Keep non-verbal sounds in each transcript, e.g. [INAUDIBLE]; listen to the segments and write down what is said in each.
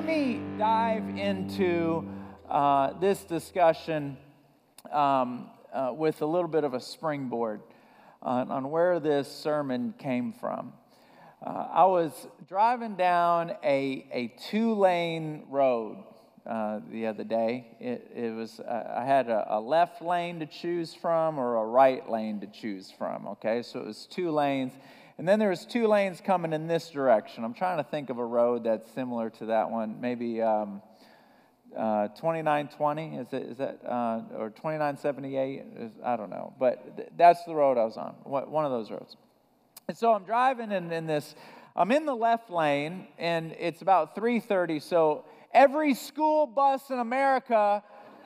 let me dive into uh, this discussion um, uh, with a little bit of a springboard on, on where this sermon came from. Uh, I was driving down a, a two lane road uh, the other day. It, it was, uh, I had a, a, left lane to choose from or a right lane to choose from, okay? So it was two lanes. And then there was two lanes coming in this direction. I'm trying to think of a road that's similar to that one. Maybe um, uh, 2920, is, it, is that, uh, or 2978? Is, I don't know. But th- that's the road I was on, one of those roads. And so I'm driving in, in this, I'm in the left lane, and it's about 3.30, so every school bus in America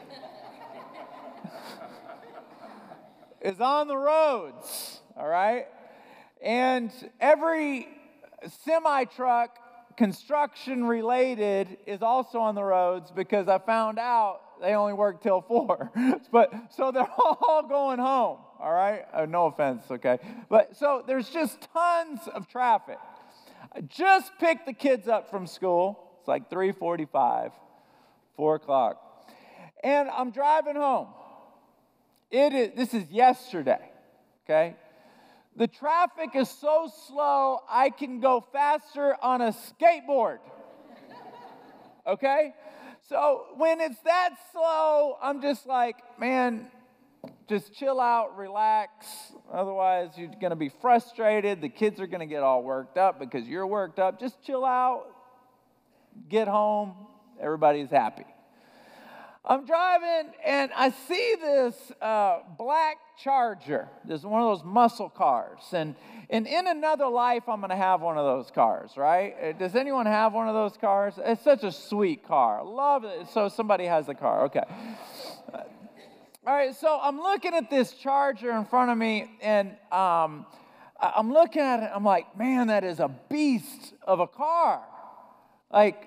[LAUGHS] is on the roads, all right? And every semi truck, construction related, is also on the roads because I found out they only work till four. [LAUGHS] but so they're [LAUGHS] all going home. All right. Uh, no offense. Okay. But so there's just tons of traffic. I just picked the kids up from school. It's like 3:45, four o'clock, and I'm driving home. It is. This is yesterday. Okay. The traffic is so slow, I can go faster on a skateboard. Okay? So when it's that slow, I'm just like, man, just chill out, relax. Otherwise, you're going to be frustrated. The kids are going to get all worked up because you're worked up. Just chill out, get home, everybody's happy. I'm driving and I see this uh, black Charger. This is one of those muscle cars. And, and in another life, I'm going to have one of those cars, right? Uh, does anyone have one of those cars? It's such a sweet car. Love it. So somebody has the car. Okay. Uh, all right, so I'm looking at this Charger in front of me, and um, I'm looking at it. I'm like, man, that is a beast of a car. Like,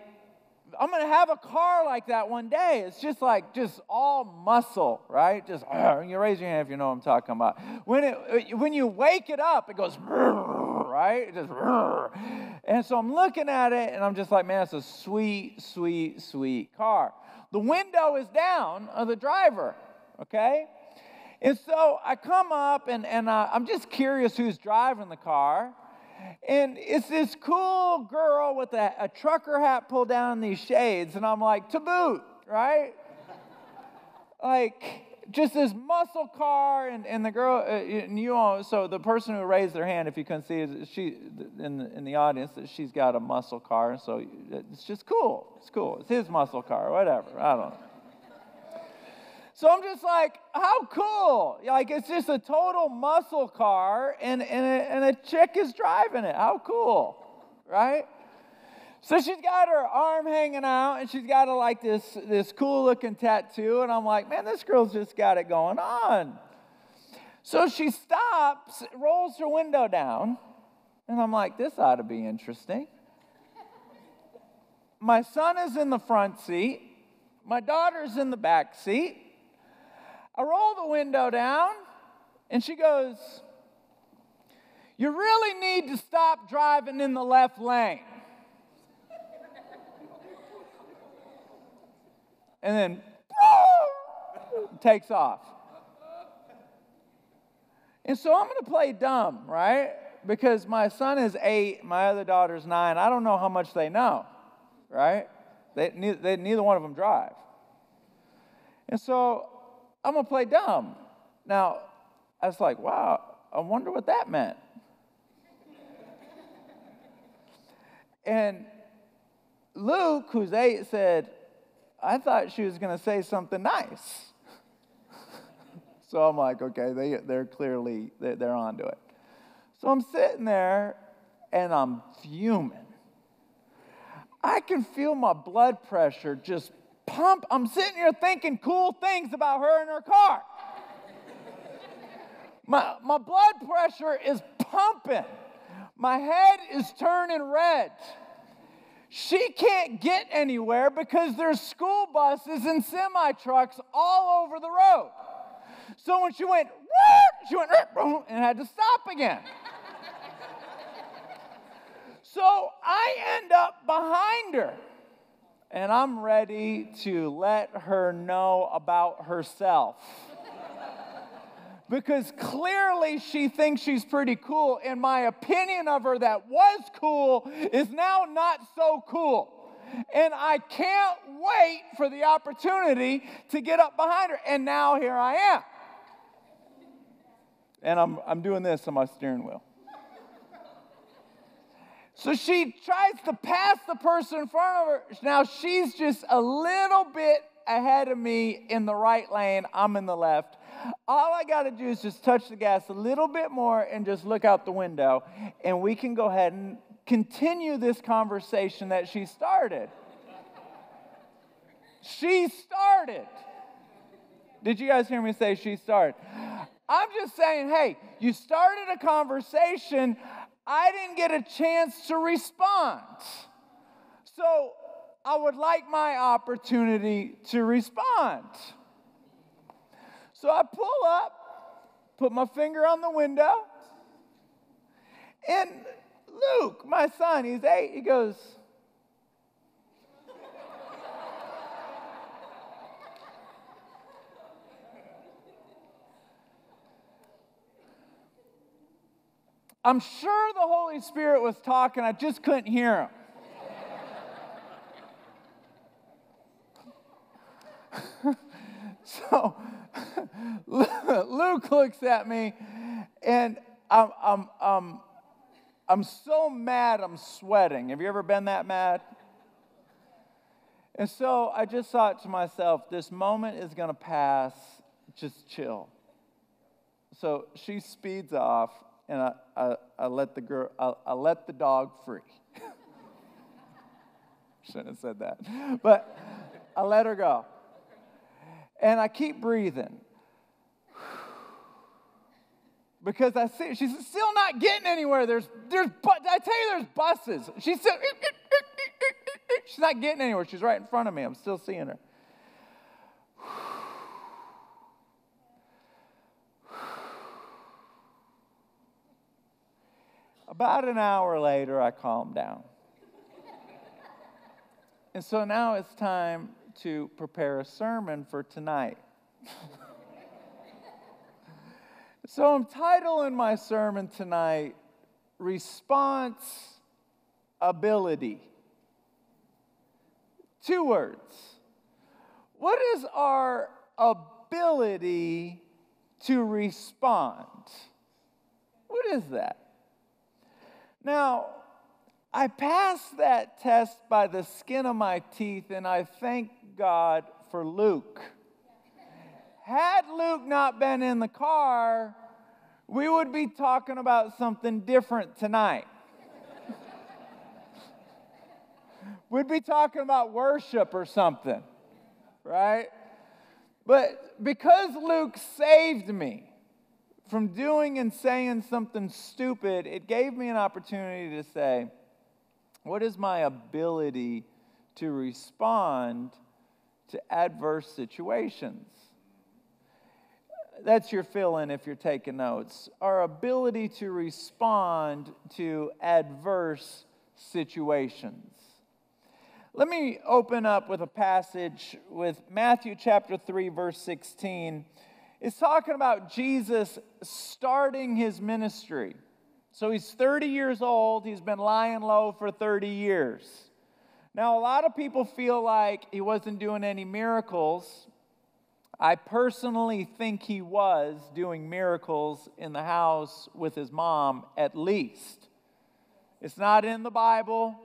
I'm going to have a car like that one day. It's just like, just all muscle, right? Just, uh, you raise your hand if you know what I'm talking about. When, it, when you wake it up, it goes, right? It just, and so I'm looking at it and I'm just like, man, it's a sweet, sweet, sweet car. The window is down of the driver, okay? And so I come up and, and uh, I'm just curious who's driving the car. And it's this cool girl with a, a trucker hat pulled down in these shades. And I'm like, to boot, right? like, just this muscle car and, and the girl uh, and you all so the person who raised their hand if you couldn't see it she in the, in the audience that she's got a muscle car. So it's just cool. It's cool. It's his muscle car whatever. I don't know so I'm just like, how cool. Like, it's just a total muscle car, and, and, a, and a chick is driving it. How cool, right? So she's got her arm hanging out, and she's got a, like this, this cool looking tattoo, and I'm like, man, this girl's just got it going on. So she stops, rolls her window down, and I'm like, this ought to be interesting. My son is in the front seat, my daughter's in the back seat. I roll the window down, and she goes, You really need to stop driving in the left lane. and then [LAUGHS] takes off. And so I'm going to play dumb, right? Because my son is eight, my other daughter's nine. I don't know how much they know, right? They, they, neither one of them drive. And so I'm going to play dumb. Now, I was like, wow, I wonder what that meant. and Luke, who's eight, said, I thought she was going to say something nice. [LAUGHS] so I'm like, okay, they, they're clearly, they're, they're onto it. So I'm sitting there and I'm fuming. I can feel my blood pressure just pump. I'm sitting here thinking cool things about her and her car. my, my blood pressure is pumping. My head is turning red. She can't get anywhere because there's school buses and semi trucks all over the road. So when she went, she went and had to stop again. so I end up behind her. And I'm ready to let her know about herself. because clearly she thinks she's pretty cool, and my opinion of her that was cool is now not so cool. And I can't wait for the opportunity to get up behind her. And now here I am. And I'm, I'm doing this on my steering wheel. So she tries to pass the person in front of her. Now she's just a little bit ahead of me in the right lane. I'm in the left. All I got to do is just touch the gas a little bit more and just look out the window, and we can go ahead and continue this conversation that she started. she started. Did you guys hear me say she started? I'm just saying, hey, you started a conversation. I didn't get a chance to respond. So I would like my opportunity to respond. So I pull up, put my finger on the window, and Luke, my son, he's eight, he goes, I'm sure the Holy Spirit was talking, I just couldn't hear him. [LAUGHS] so [LAUGHS] Luke looks at me, and I'm, I'm, I'm, I'm so mad I'm sweating. Have you ever been that mad? And so I just thought to myself, this moment is going to pass. Just chill. So she speeds off, and I, I, I let the girl, I, I let the dog free. [LAUGHS] Shouldn't have said that, but I let her go, and I keep breathing because I see she's still not getting anywhere. There's, there's, but I tell you, there's buses. She's still, [LAUGHS] she's not getting anywhere. She's right in front of me. I'm still seeing her. About an hour later, I calmed down. and so now it's time to prepare a sermon for tonight. [LAUGHS] so I'm titling my sermon tonight Response Ability. Two words. What is our ability to respond? What is that? Now, I passed that test by the skin of my teeth, and I thank God for Luke. Had Luke not been in the car, we would be talking about something different tonight. [LAUGHS] We'd be talking about worship or something, right? But because Luke saved me, from doing and saying something stupid, it gave me an opportunity to say, what is my ability to respond to adverse situations? That's your fill in if you're taking notes. Our ability to respond to adverse situations. Let me open up with a passage with Matthew chapter 3, verse 16 is talking about Jesus starting his ministry. So he's 30 years old, he's been lying low for 30 years. Now, a lot of people feel like he wasn't doing any miracles. I personally think he was doing miracles in the house with his mom, at least. It's not in the Bible.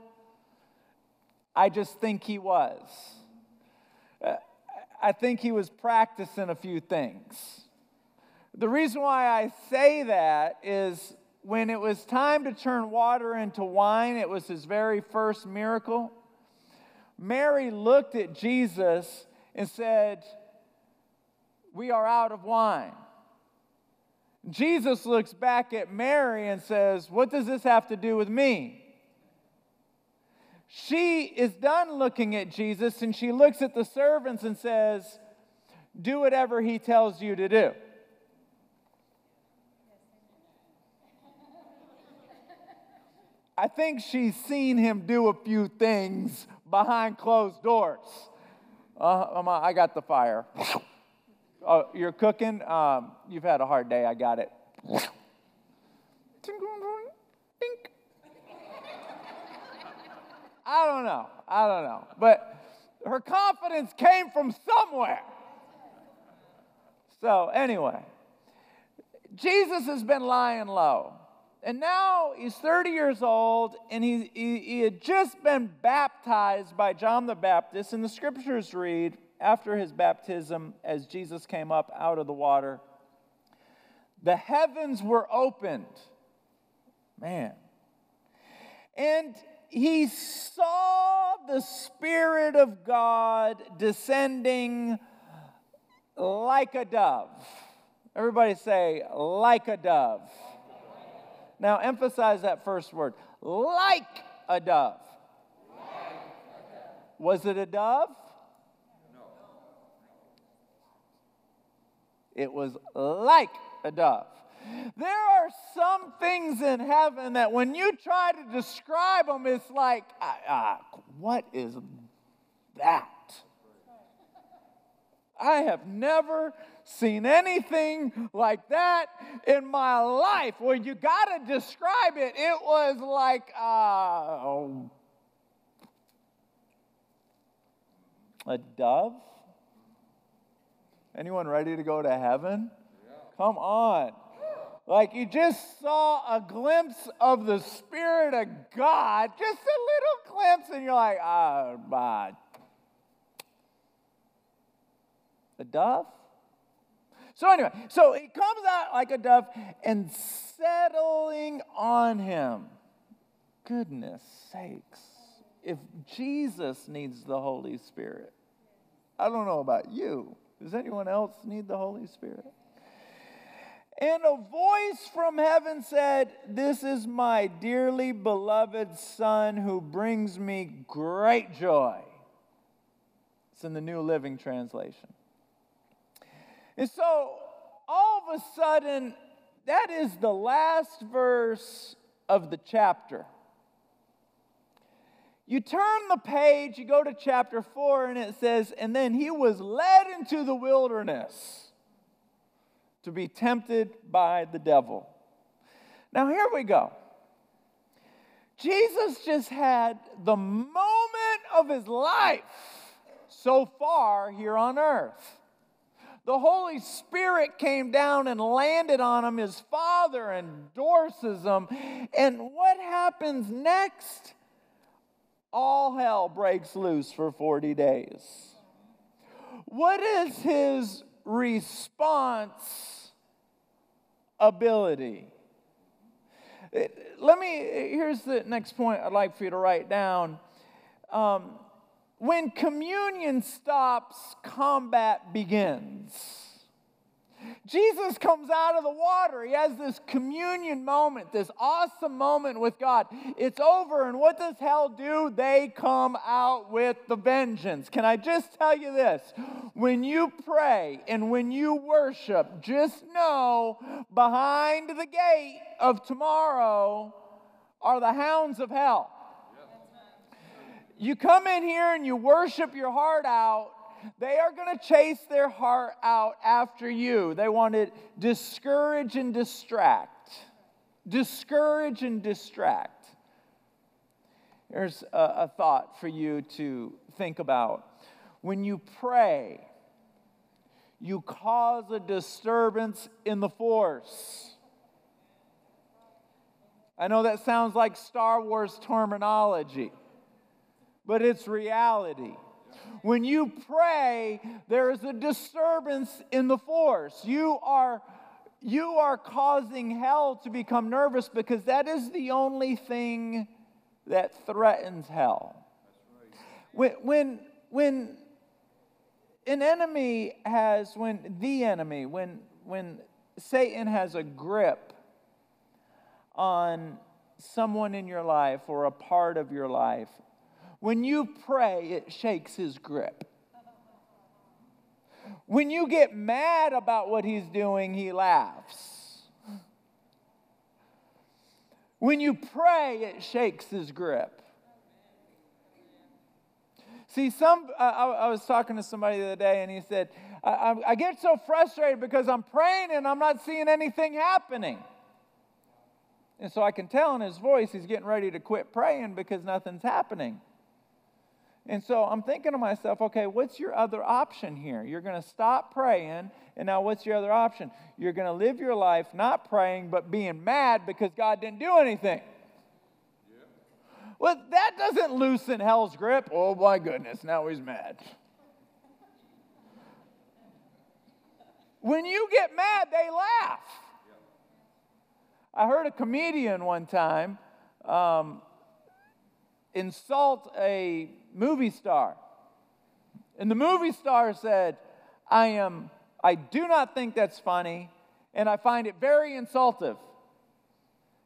I just think he was. Uh, I think he was practicing a few things. The reason why I say that is when it was time to turn water into wine, it was his very first miracle. Mary looked at Jesus and said, We are out of wine. Jesus looks back at Mary and says, What does this have to do with me? She is done looking at Jesus and she looks at the servants and says, Do whatever he tells you to do. I think she's seen him do a few things behind closed doors. Uh, I got the fire. Oh, you're cooking? Um, you've had a hard day. I got it. I don't know. I don't know. But her confidence came from somewhere. So, anyway, Jesus has been lying low. And now he's 30 years old and he, he, he, had just been baptized by John the Baptist. And the scriptures read after his baptism, as Jesus came up out of the water, the heavens were opened. Man. And he saw the Spirit of God descending like a dove. Everybody say, like a dove. Now, emphasize that first word like a dove. Was it a dove? No. It was like a dove. There are some things in heaven that when you try to describe them, it's like, uh, what is that? I have never seen anything like that in my life. Well, you got to describe it. It was like uh, a dove. Anyone ready to go to heaven? Come on. Like you just saw a glimpse of the Spirit of God, just a little glimpse, and you're like, oh, my. A dove? So, anyway, so he comes out like a dove and settling on him. Goodness sakes. If Jesus needs the Holy Spirit, I don't know about you. Does anyone else need the Holy Spirit? And a voice from heaven said, This is my dearly beloved Son who brings me great joy. It's in the New Living Translation. And so, all of a sudden, that is the last verse of the chapter. You turn the page, you go to chapter 4, and it says, And then he was led into the wilderness to be tempted by the devil. Now, here we go. Jesus just had the moment of his life so far here on earth. The Holy Spirit came down and landed on him. His father endorses him. And what happens next? All hell breaks loose for 40 days. What is his response ability. Let me, here's the next point I'd like for you to write down. Um, when communion stops, combat begins. Jesus comes out of the water. He has this communion moment, this awesome moment with God. It's over, and what does hell do? They come out with the vengeance. Can I just tell you this? When you pray and when you worship, just know behind the gate of tomorrow are the hounds of hell. You come in here and you worship your heart out they are going to chase their heart out after you. They want to discourage and distract. Discourage and distract. Here's a, a thought for you to think about. When you pray, you cause a disturbance in the force. I know that sounds like Star Wars terminology, but it's reality. When you pray, there is a disturbance in the force. You are you are causing hell to become nervous because that is the only thing that threatens hell. When, when, when an enemy has, when the enemy, when, when Satan has a grip on someone in your life or a part of your life, when you pray, it shakes his grip. When you get mad about what he's doing, he laughs. When you pray, it shakes his grip. See, some, I, I was talking to somebody the other day and he said, I, I get so frustrated because I'm praying and I'm not seeing anything happening. And so I can tell in his voice he's getting ready to quit praying because nothing's happening. And so I'm thinking to myself, okay, what's your other option here? You're going to stop praying, and now what's your other option? You're going to live your life not praying, but being mad because God didn't do anything. Well, that doesn't loosen hell's grip. Oh my goodness, now he's mad. When you get mad, they laugh. I heard a comedian one time um, insult a movie star. And the movie star said, I am, I do not think that's funny, and I find it very insultive.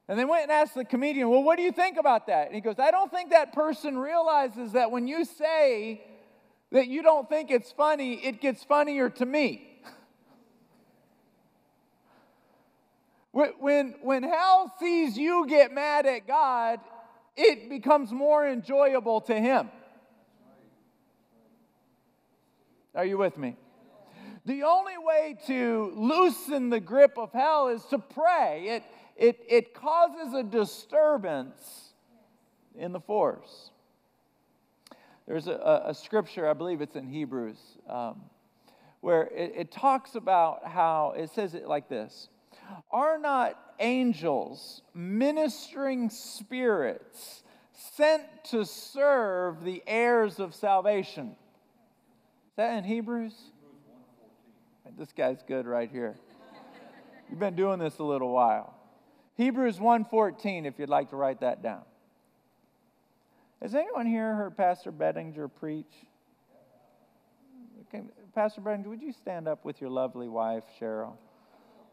And they went and asked the comedian, Well, what do you think about that? And he goes, I don't think that person realizes that when you say that you don't think it's funny, it gets funnier to me. [LAUGHS] When, when hell sees you get mad at God, it becomes more enjoyable to him. Are you with me? The only way to loosen the grip of hell is to pray. It, it, it causes a disturbance in the force. There's a, a scripture, I believe it's in Hebrews, um, where it, it talks about how it says it like this Are not angels ministering spirits sent to serve the heirs of salvation? Is that in Hebrews? This guy's good right here. You've been doing this a little while. Hebrews 1:14 if you'd like to write that down. Has anyone here heard Pastor Bettinger preach? Okay, Pastor Bettinger, would you stand up with your lovely wife, Cheryl?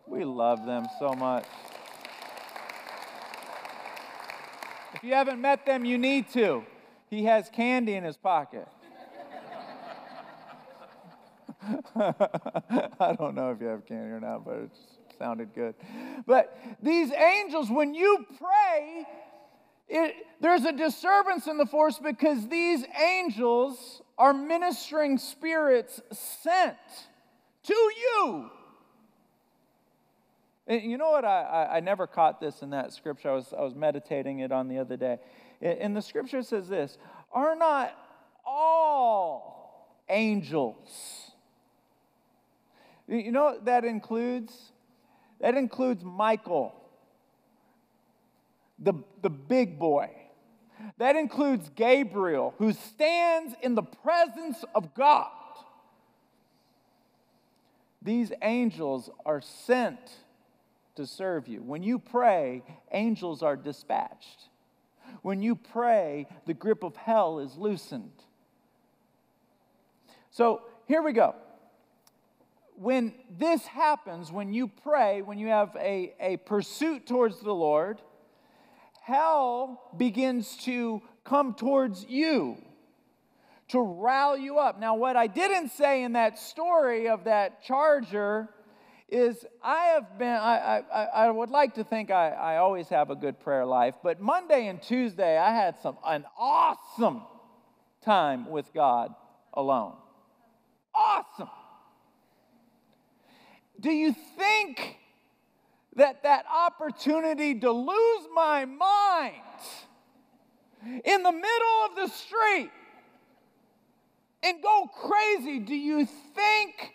We love them so much. If you haven't met them, you need to. He has candy in his pocket. [LAUGHS] I don't know if you have candy or not, but it sounded good. But these angels, when you pray, it, there's a disturbance in the force because these angels are ministering spirits sent to you. And you know what? I, I, I, never caught this in that scripture. I was, I was meditating it on the other day. And the scripture says this Are not all angels you know that includes? That includes Michael, the, the big boy. That includes Gabriel, who stands in the presence of God. These angels are sent to serve you. When you pray, angels are dispatched. When you pray, the grip of hell is loosened. So here we go when this happens, when you pray, when you have a, a pursuit towards the Lord, hell begins to come towards you to rile you up. Now, what I didn't say in that story of that charger is I have been, I, I, I would like to think I, I always have a good prayer life, but Monday and Tuesday I had some, an awesome time with God alone. Awesome. Do you think that that opportunity to lose my mind in the middle of the street and go crazy, do you think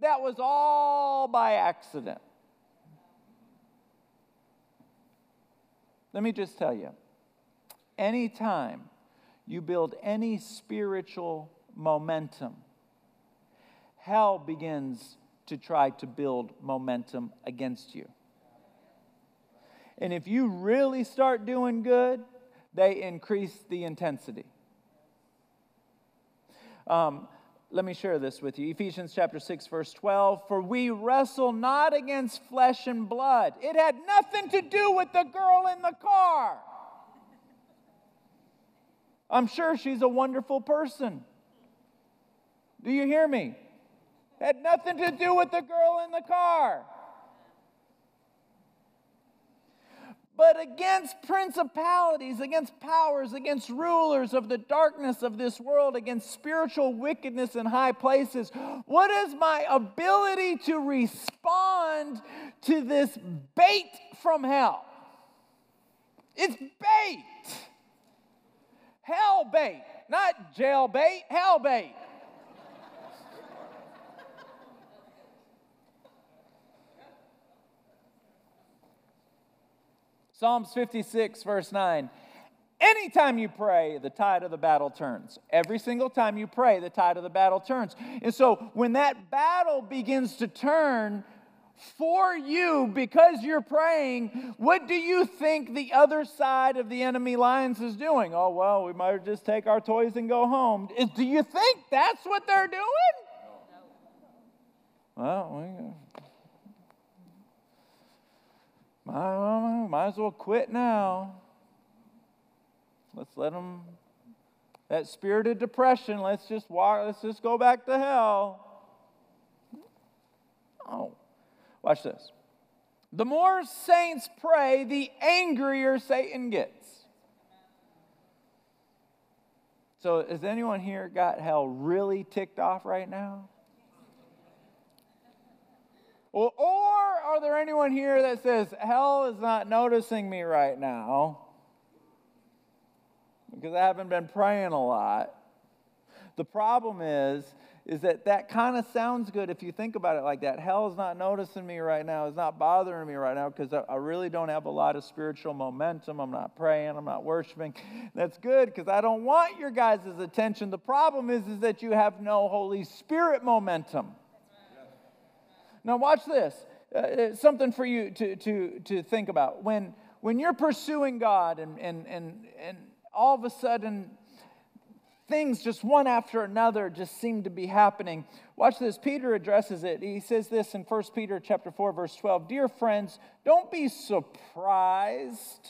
that was all by accident? Let me just tell you anytime you build any spiritual momentum, hell begins to try to build momentum against you. And if you really start doing good, they increase the intensity. Um, let me share this with you. Ephesians chapter 6, verse 12. For we wrestle not against flesh and blood. It had nothing to do with the girl in the car. I'm sure she's a wonderful person. Do you hear me? Had nothing to do with the girl in the car. but against principalities, against powers, against rulers of the darkness of this world, against spiritual wickedness in high places. What is my ability to respond to this bait from hell? It's bait. Hell bait, not jail bait, hell bait. Psalms 56, verse 9. Anytime you pray, the tide of the battle turns. Every single time you pray, the tide of the battle turns. And so when that battle begins to turn for you because you're praying, what do you think the other side of the enemy lines is doing? Oh, well, we might just take our toys and go home. Do you think that's what they're doing? Well, might as well quit now. Let's let them, that spirit of depression, let's just walk, let's just go back to hell. Oh, watch this. The more saints pray, the angrier Satan gets. So, has anyone here got hell really ticked off right now? Or, are there anyone here that says, hell is not noticing me right now because I haven't been praying a lot? The problem is, is that that kind of sounds good if you think about it like that. Hell is not noticing me right now. It's not bothering me right now because I, I really don't have a lot of spiritual momentum. I'm not praying. I'm not worshiping. That's good because I don't want your guys' attention. The problem is, is that you have no Holy Spirit momentum. Now, watch this. Uh, uh, something for you to, to, to think about. When, when you're pursuing God and, and, and, and all of a sudden things just one after another just seem to be happening. Watch this. Peter addresses it. He says this in 1 peter chapter 4 verse 12 dear friends don't be surprised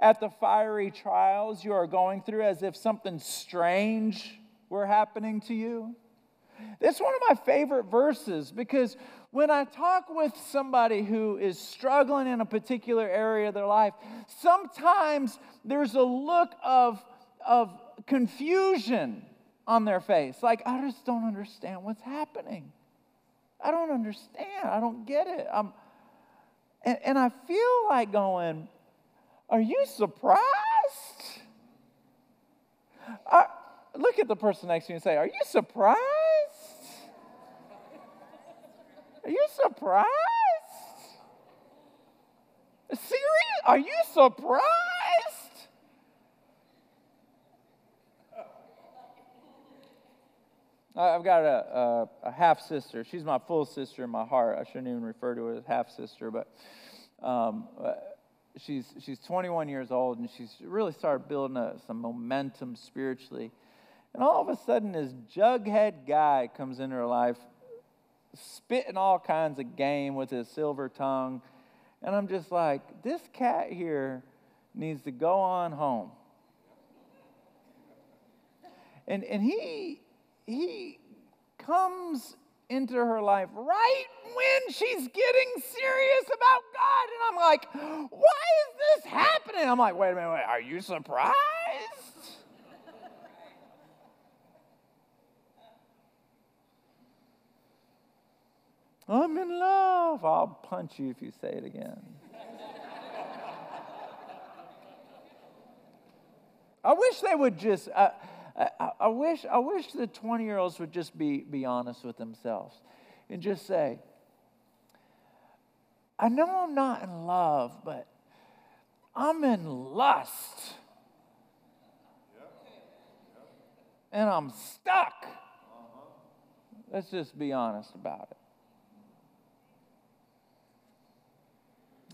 at the fiery trials you are going through as if something strange were happening to you. It's one of my favorite verses because when I talk with somebody who is struggling in a particular area of their life, sometimes there's a look of, of confusion on their face. Like, I just don't understand what's happening. I don't understand. I don't get it. I'm, and, and I feel like going, Are you surprised? I, look at the person next to you and say, Are you surprised? Are you surprised? Serious? Are you surprised? I've got a, a, a half sister. She's my full sister in my heart. I shouldn't even refer to her as half sister, but um, she's she's 21 years old and she's really started building a, some momentum spiritually. And all of a sudden, this jughead guy comes into her life spitting all kinds of game with his silver tongue. And I'm just like, this cat here needs to go on home. And, and he, he comes into her life right when she's getting serious about God. And I'm like, why is this happening? I'm like, wait a minute, wait, are you surprised? I'm in love. I'll punch you if you say it again. I wish they would just. Uh, I, I, wish. I wish the twenty-year-olds would just be be honest with themselves, and just say, "I know I'm not in love, but I'm in lust, and I'm stuck." Let's just be honest about it.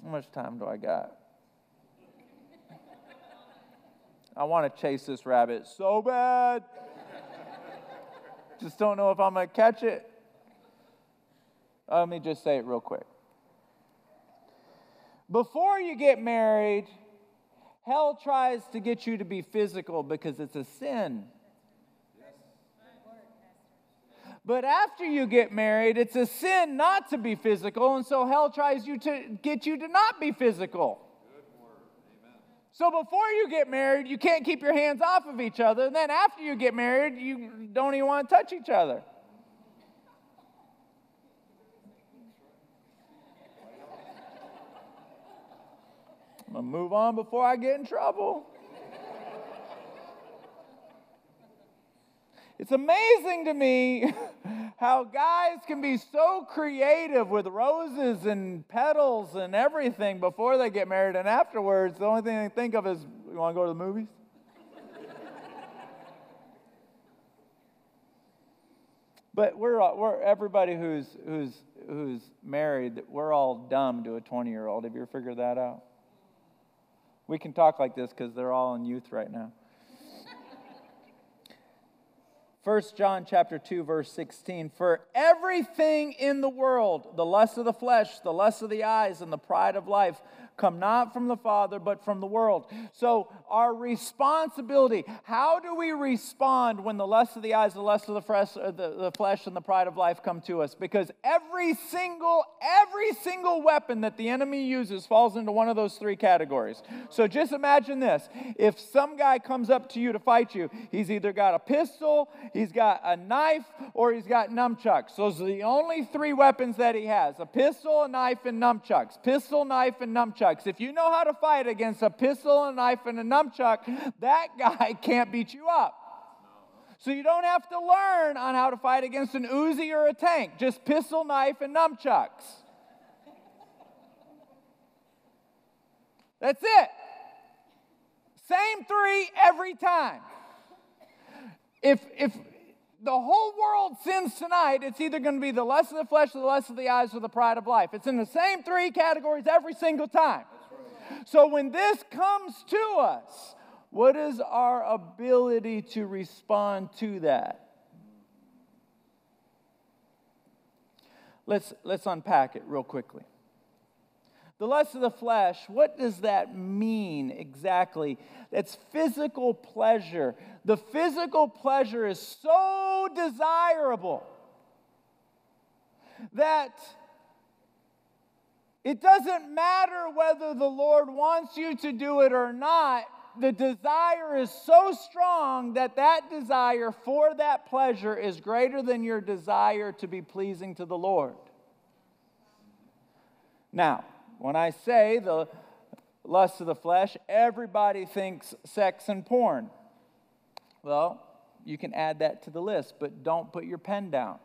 How much time do I got? I want to chase this rabbit so bad. just don't know if I'm going to catch it. Let me just say it real quick. Before you get married, hell tries to get you to be physical because it's a sin. But after you get married, it's a sin not to be physical, and so hell tries you to get you to not be physical. So before you get married, you can't keep your hands off of each other. And then after you get married, you don't even want to touch each other. I'm to move on before I get in trouble. It's amazing to me [LAUGHS] how guys can be so creative with roses and petals and everything before they get married, and afterwards, the only thing they think of is, You want to go to the movies? [LAUGHS] but we're, we're everybody who's, who's, who's married, we're all dumb to a 20 year old. Have you ever figured that out? We can talk like this because they're all in youth right now. 1 John chapter 2 verse 16 for everything in the world the lust of the flesh the lust of the eyes and the pride of life come not from the Father, but from the world. So, our responsibility how do we respond when the lust of the eyes, the lust of the flesh, uh, the, the flesh and the pride of life come to us? Because every single, every single weapon that the enemy uses falls into one of those three categories. So, just imagine this if some guy comes up to you to fight you, he's either got a pistol, he's got a knife, or he's got nunchucks. Those are the only three weapons that he has a pistol, a knife, and nunchucks. Pistol, knife, and nunchucks nunchucks. If you know how to fight against a pistol, a knife, and a nunchuck, that [LAUGHS] guy can't beat you up. So you don't have to learn on how to fight against an Uzi or a tank, just pistol, knife, and nunchucks. That's it. Same three every time. If, if the whole world sins tonight, it's either going to be the lust of the flesh, the lust of the eyes, or the pride of life. It's in the same three categories every single time. So when this comes to us, what is our ability to respond to that? Let's, let's unpack it real quickly. The lust of the flesh, what does that mean exactly? That's physical pleasure. The physical pleasure is so desirable that it doesn't matter whether the Lord wants you to do it or not. The desire is so strong that that desire for that pleasure is greater than your desire to be pleasing to the Lord. Now, when I say the lust of the flesh, everybody thinks sex and porn. Well, you can add that to the list, but don't put your pen down.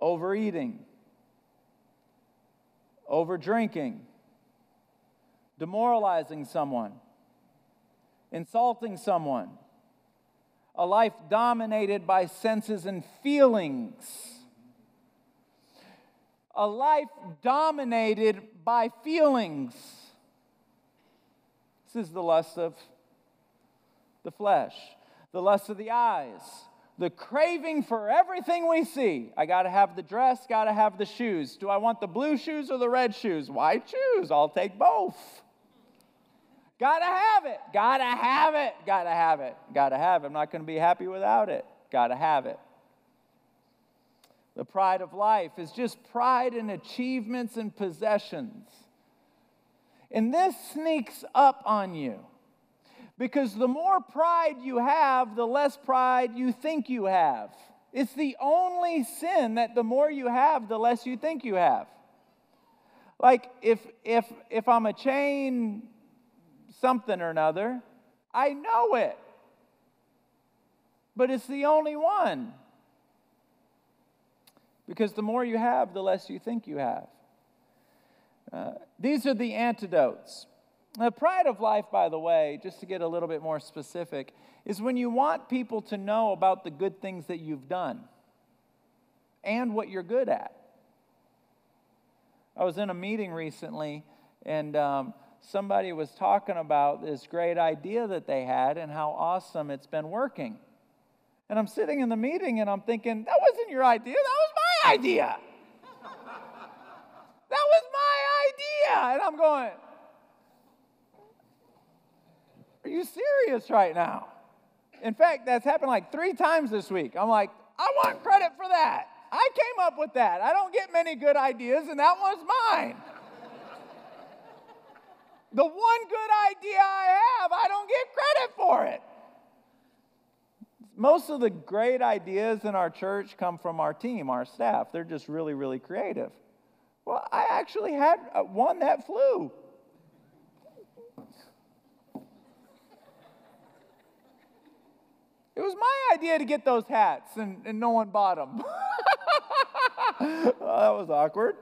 Overeating, overdrinking, demoralizing someone, insulting someone, a life dominated by senses and feelings a life dominated by feelings. This is the lust of the flesh, the lust of the eyes, the craving for everything we see. I got to have the dress, got to have the shoes. Do I want the blue shoes or the red shoes? Why choose? I'll take both. Gotta have it, gotta have it, gotta have it, gotta have it. I'm not gonna be happy without it. Gotta have it. The pride of life is just pride in achievements and possessions. And this sneaks up on you because the more pride you have, the less pride you think you have. It's the only sin that the more you have, the less you think you have. Like if if if I'm a chain something or another, I know it. But it's the only one. Because the more you have, the less you think you have. Uh, these are the antidotes. The pride of life, by the way, just to get a little bit more specific, is when you want people to know about the good things that you've done and what you're good at. I was in a meeting recently, and um, somebody was talking about this great idea that they had and how awesome it's been working. And I'm sitting in the meeting and I'm thinking, that wasn't your idea, that idea. that was my idea. And I'm going, are you serious right now? In fact, that's happened like three times this week. I'm like, I want credit for that. I came up with that. I don't get many good ideas, and that one's mine. The one good idea I have, I don't get credit for it. Most of the great ideas in our church come from our team, our staff. They're just really, really creative. Well, I actually had uh, one that flew. It was my idea to get those hats, and, and no one bought them. [LAUGHS] that was awkward.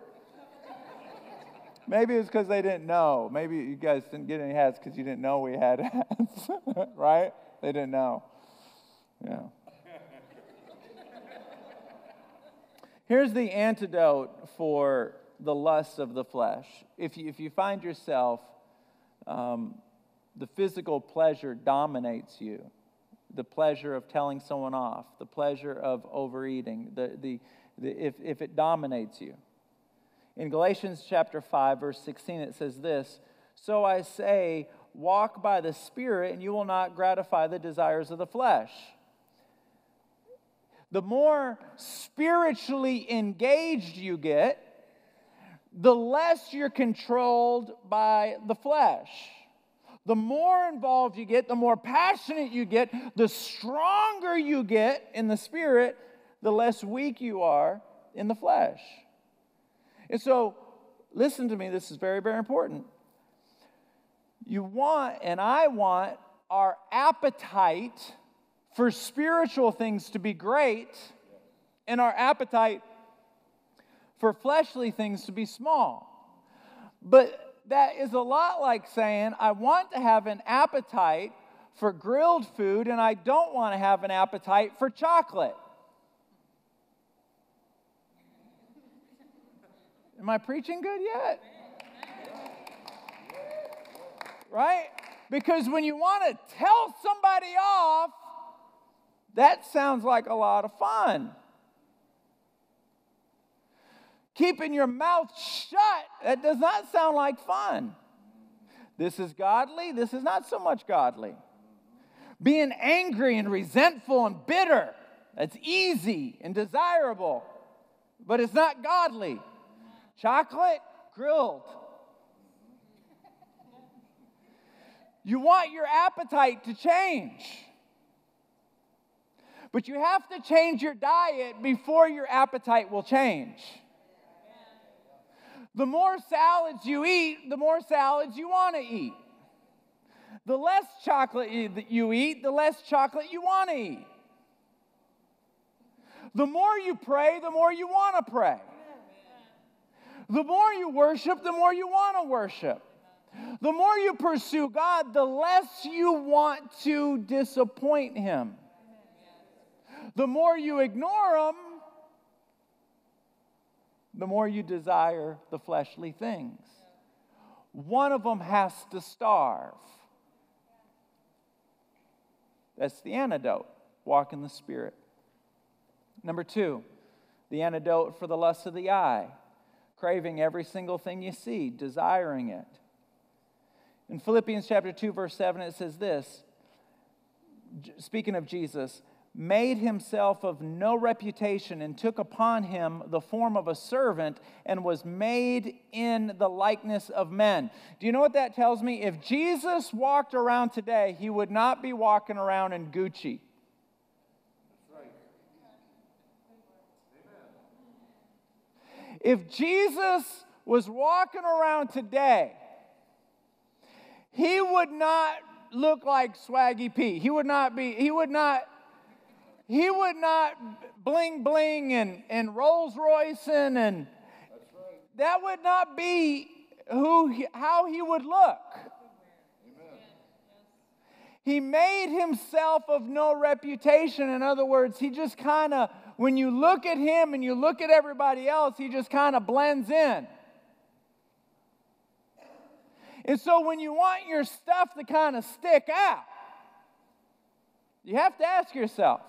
Maybe it was because they didn't know. Maybe you guys didn't get any hats because you didn't know we had [LAUGHS] hats, right? They didn't know. Yeah. Here's the antidote for the lust of the flesh. If you, if you find yourself, um, the physical pleasure dominates you, the pleasure of telling someone off, the pleasure of overeating, the, the, the, if, if it dominates you. In Galatians chapter 5, verse 16, it says this So I say, walk by the Spirit, and you will not gratify the desires of the flesh. The more spiritually engaged you get, the less you're controlled by the flesh. The more involved you get, the more passionate you get, the stronger you get in the spirit, the less weak you are in the flesh. And so, listen to me, this is very, very important. You want, and I want, our appetite for spiritual things to be great and our appetite for fleshly things to be small. But that is a lot like saying, I want to have an appetite for grilled food and I don't want to have an appetite for chocolate. Am I preaching good yet? Right? Because when you want to tell somebody off, that sounds like a lot of fun. Keeping your mouth shut, that does not sound like fun. This is godly, this is not so much godly. Being angry and resentful and bitter, that's easy and desirable, but it's not godly. Chocolate, grilled. You want your appetite to change. But you have to change your diet before your appetite will change. The more salads you eat, the more salads you want to eat. The less chocolate you eat, the less chocolate you want to eat. The more you pray, the more you want to pray. The more you worship, the more you want to worship. The more you pursue God, the less you want to disappoint Him. The more you ignore them, the more you desire the fleshly things. One of them has to starve. That's the antidote. Walk in the Spirit. Number two, the antidote for the lust of the eye craving every single thing you see, desiring it. In Philippians chapter 2 verse 7 it says this, speaking of Jesus, made himself of no reputation and took upon him the form of a servant and was made in the likeness of men. Do you know what that tells me? If Jesus walked around today, he would not be walking around in Gucci. If Jesus was walking around today, he would not look like Swaggy P. He would not be, he would not he would not bling bling and, and Rolls Royce and, and that would not be who he, how he would look. He made himself of no reputation. In other words, he just kind of, when you look at him and you look at everybody else, he just kind of blends in. And so when you want your stuff to kind of stick out, you have to ask yourself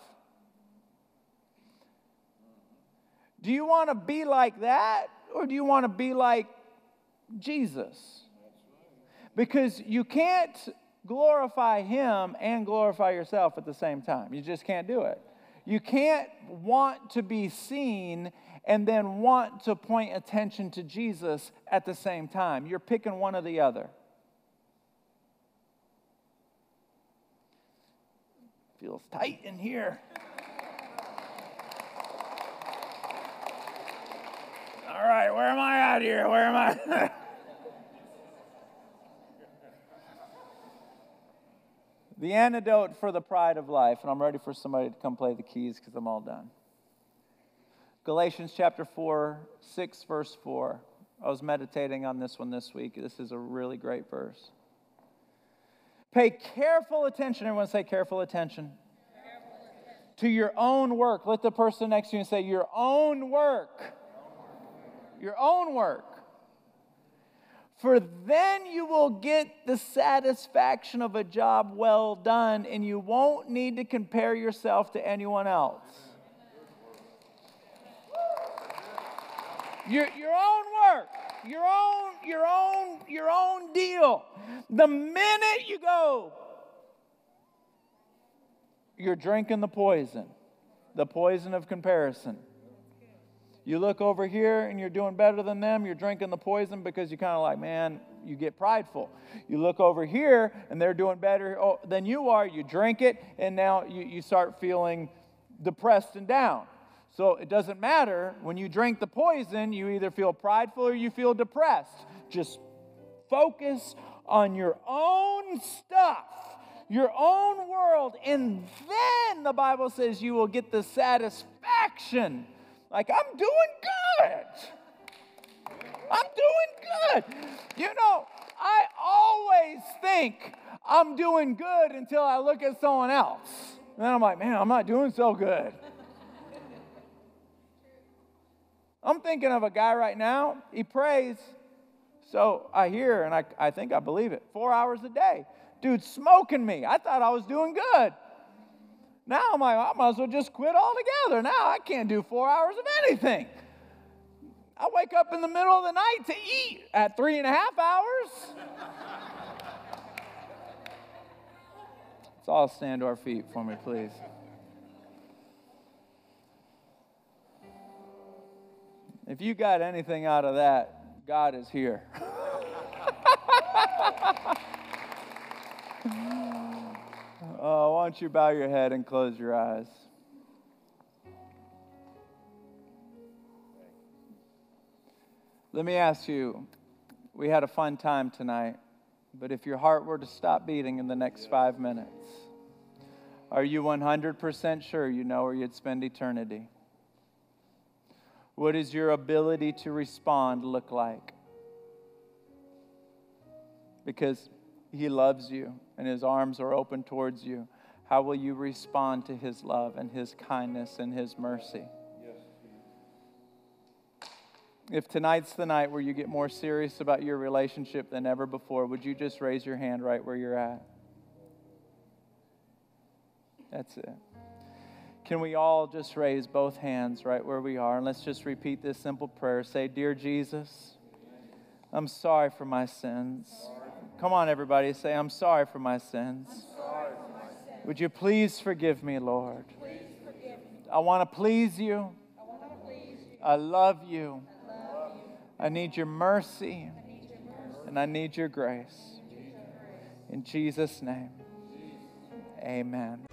Do you want to be like that or do you want to be like Jesus? Because you can't glorify Him and glorify yourself at the same time. You just can't do it. You can't want to be seen and then want to point attention to Jesus at the same time. You're picking one or the other. Feels tight in here. All right, where am I at here? Where am I? [LAUGHS] the antidote for the pride of life, and I'm ready for somebody to come play the keys because I'm all done. Galatians chapter 4, 6, verse 4. I was meditating on this one this week. This is a really great verse. Pay careful attention. Everyone say careful attention. Careful attention. To your own work. Let the person next to you say, Your own work. Your own work. For then you will get the satisfaction of a job well done, and you won't need to compare yourself to anyone else. Your, your own work, your own, your own, your own deal. The minute you go, you're drinking the poison, the poison of comparison. You look over here and you're doing better than them, you're drinking the poison because you're kind of like, man, you get prideful. You look over here and they're doing better oh, than you are, you drink it, and now you, you start feeling depressed and down. So it doesn't matter. When you drink the poison, you either feel prideful or you feel depressed. Just focus on your own stuff, your own world, and then the Bible says you will get the satisfaction. Like, I'm doing good. I'm doing good. You know, I always think I'm doing good until I look at someone else. And then I'm like, man, I'm not doing so good. I'm thinking of a guy right now, he prays. So I hear and I, I think I believe it. Four hours a day. Dude, smoking me. I thought I was doing good. Now I'm like, I might as well just quit altogether. Now I can't do four hours of anything. I wake up in the middle of the night to eat at three and a half hours. Let's all stand to our feet for me, please. If you got anything out of that, God is here. [LAUGHS] oh, why don't you bow your head and close your eyes? Let me ask you we had a fun time tonight, but if your heart were to stop beating in the next five minutes, are you 100% sure you know where you'd spend eternity? What does your ability to respond look like? Because He loves you and His arms are open towards you. How will you respond to His love and His kindness and His mercy? If tonight's the night where you get more serious about your relationship than ever before, would you just raise your hand right where you're at? That's it. Can we all just raise both hands right where we are? And let's just repeat this simple prayer. Say, Dear Jesus, I'm sorry for my sins. Come on, everybody. Say, I'm sorry for my sins. Would you please forgive me, Lord? I want to please you. I love you. I need your mercy. And I need your grace. In Jesus' name, amen.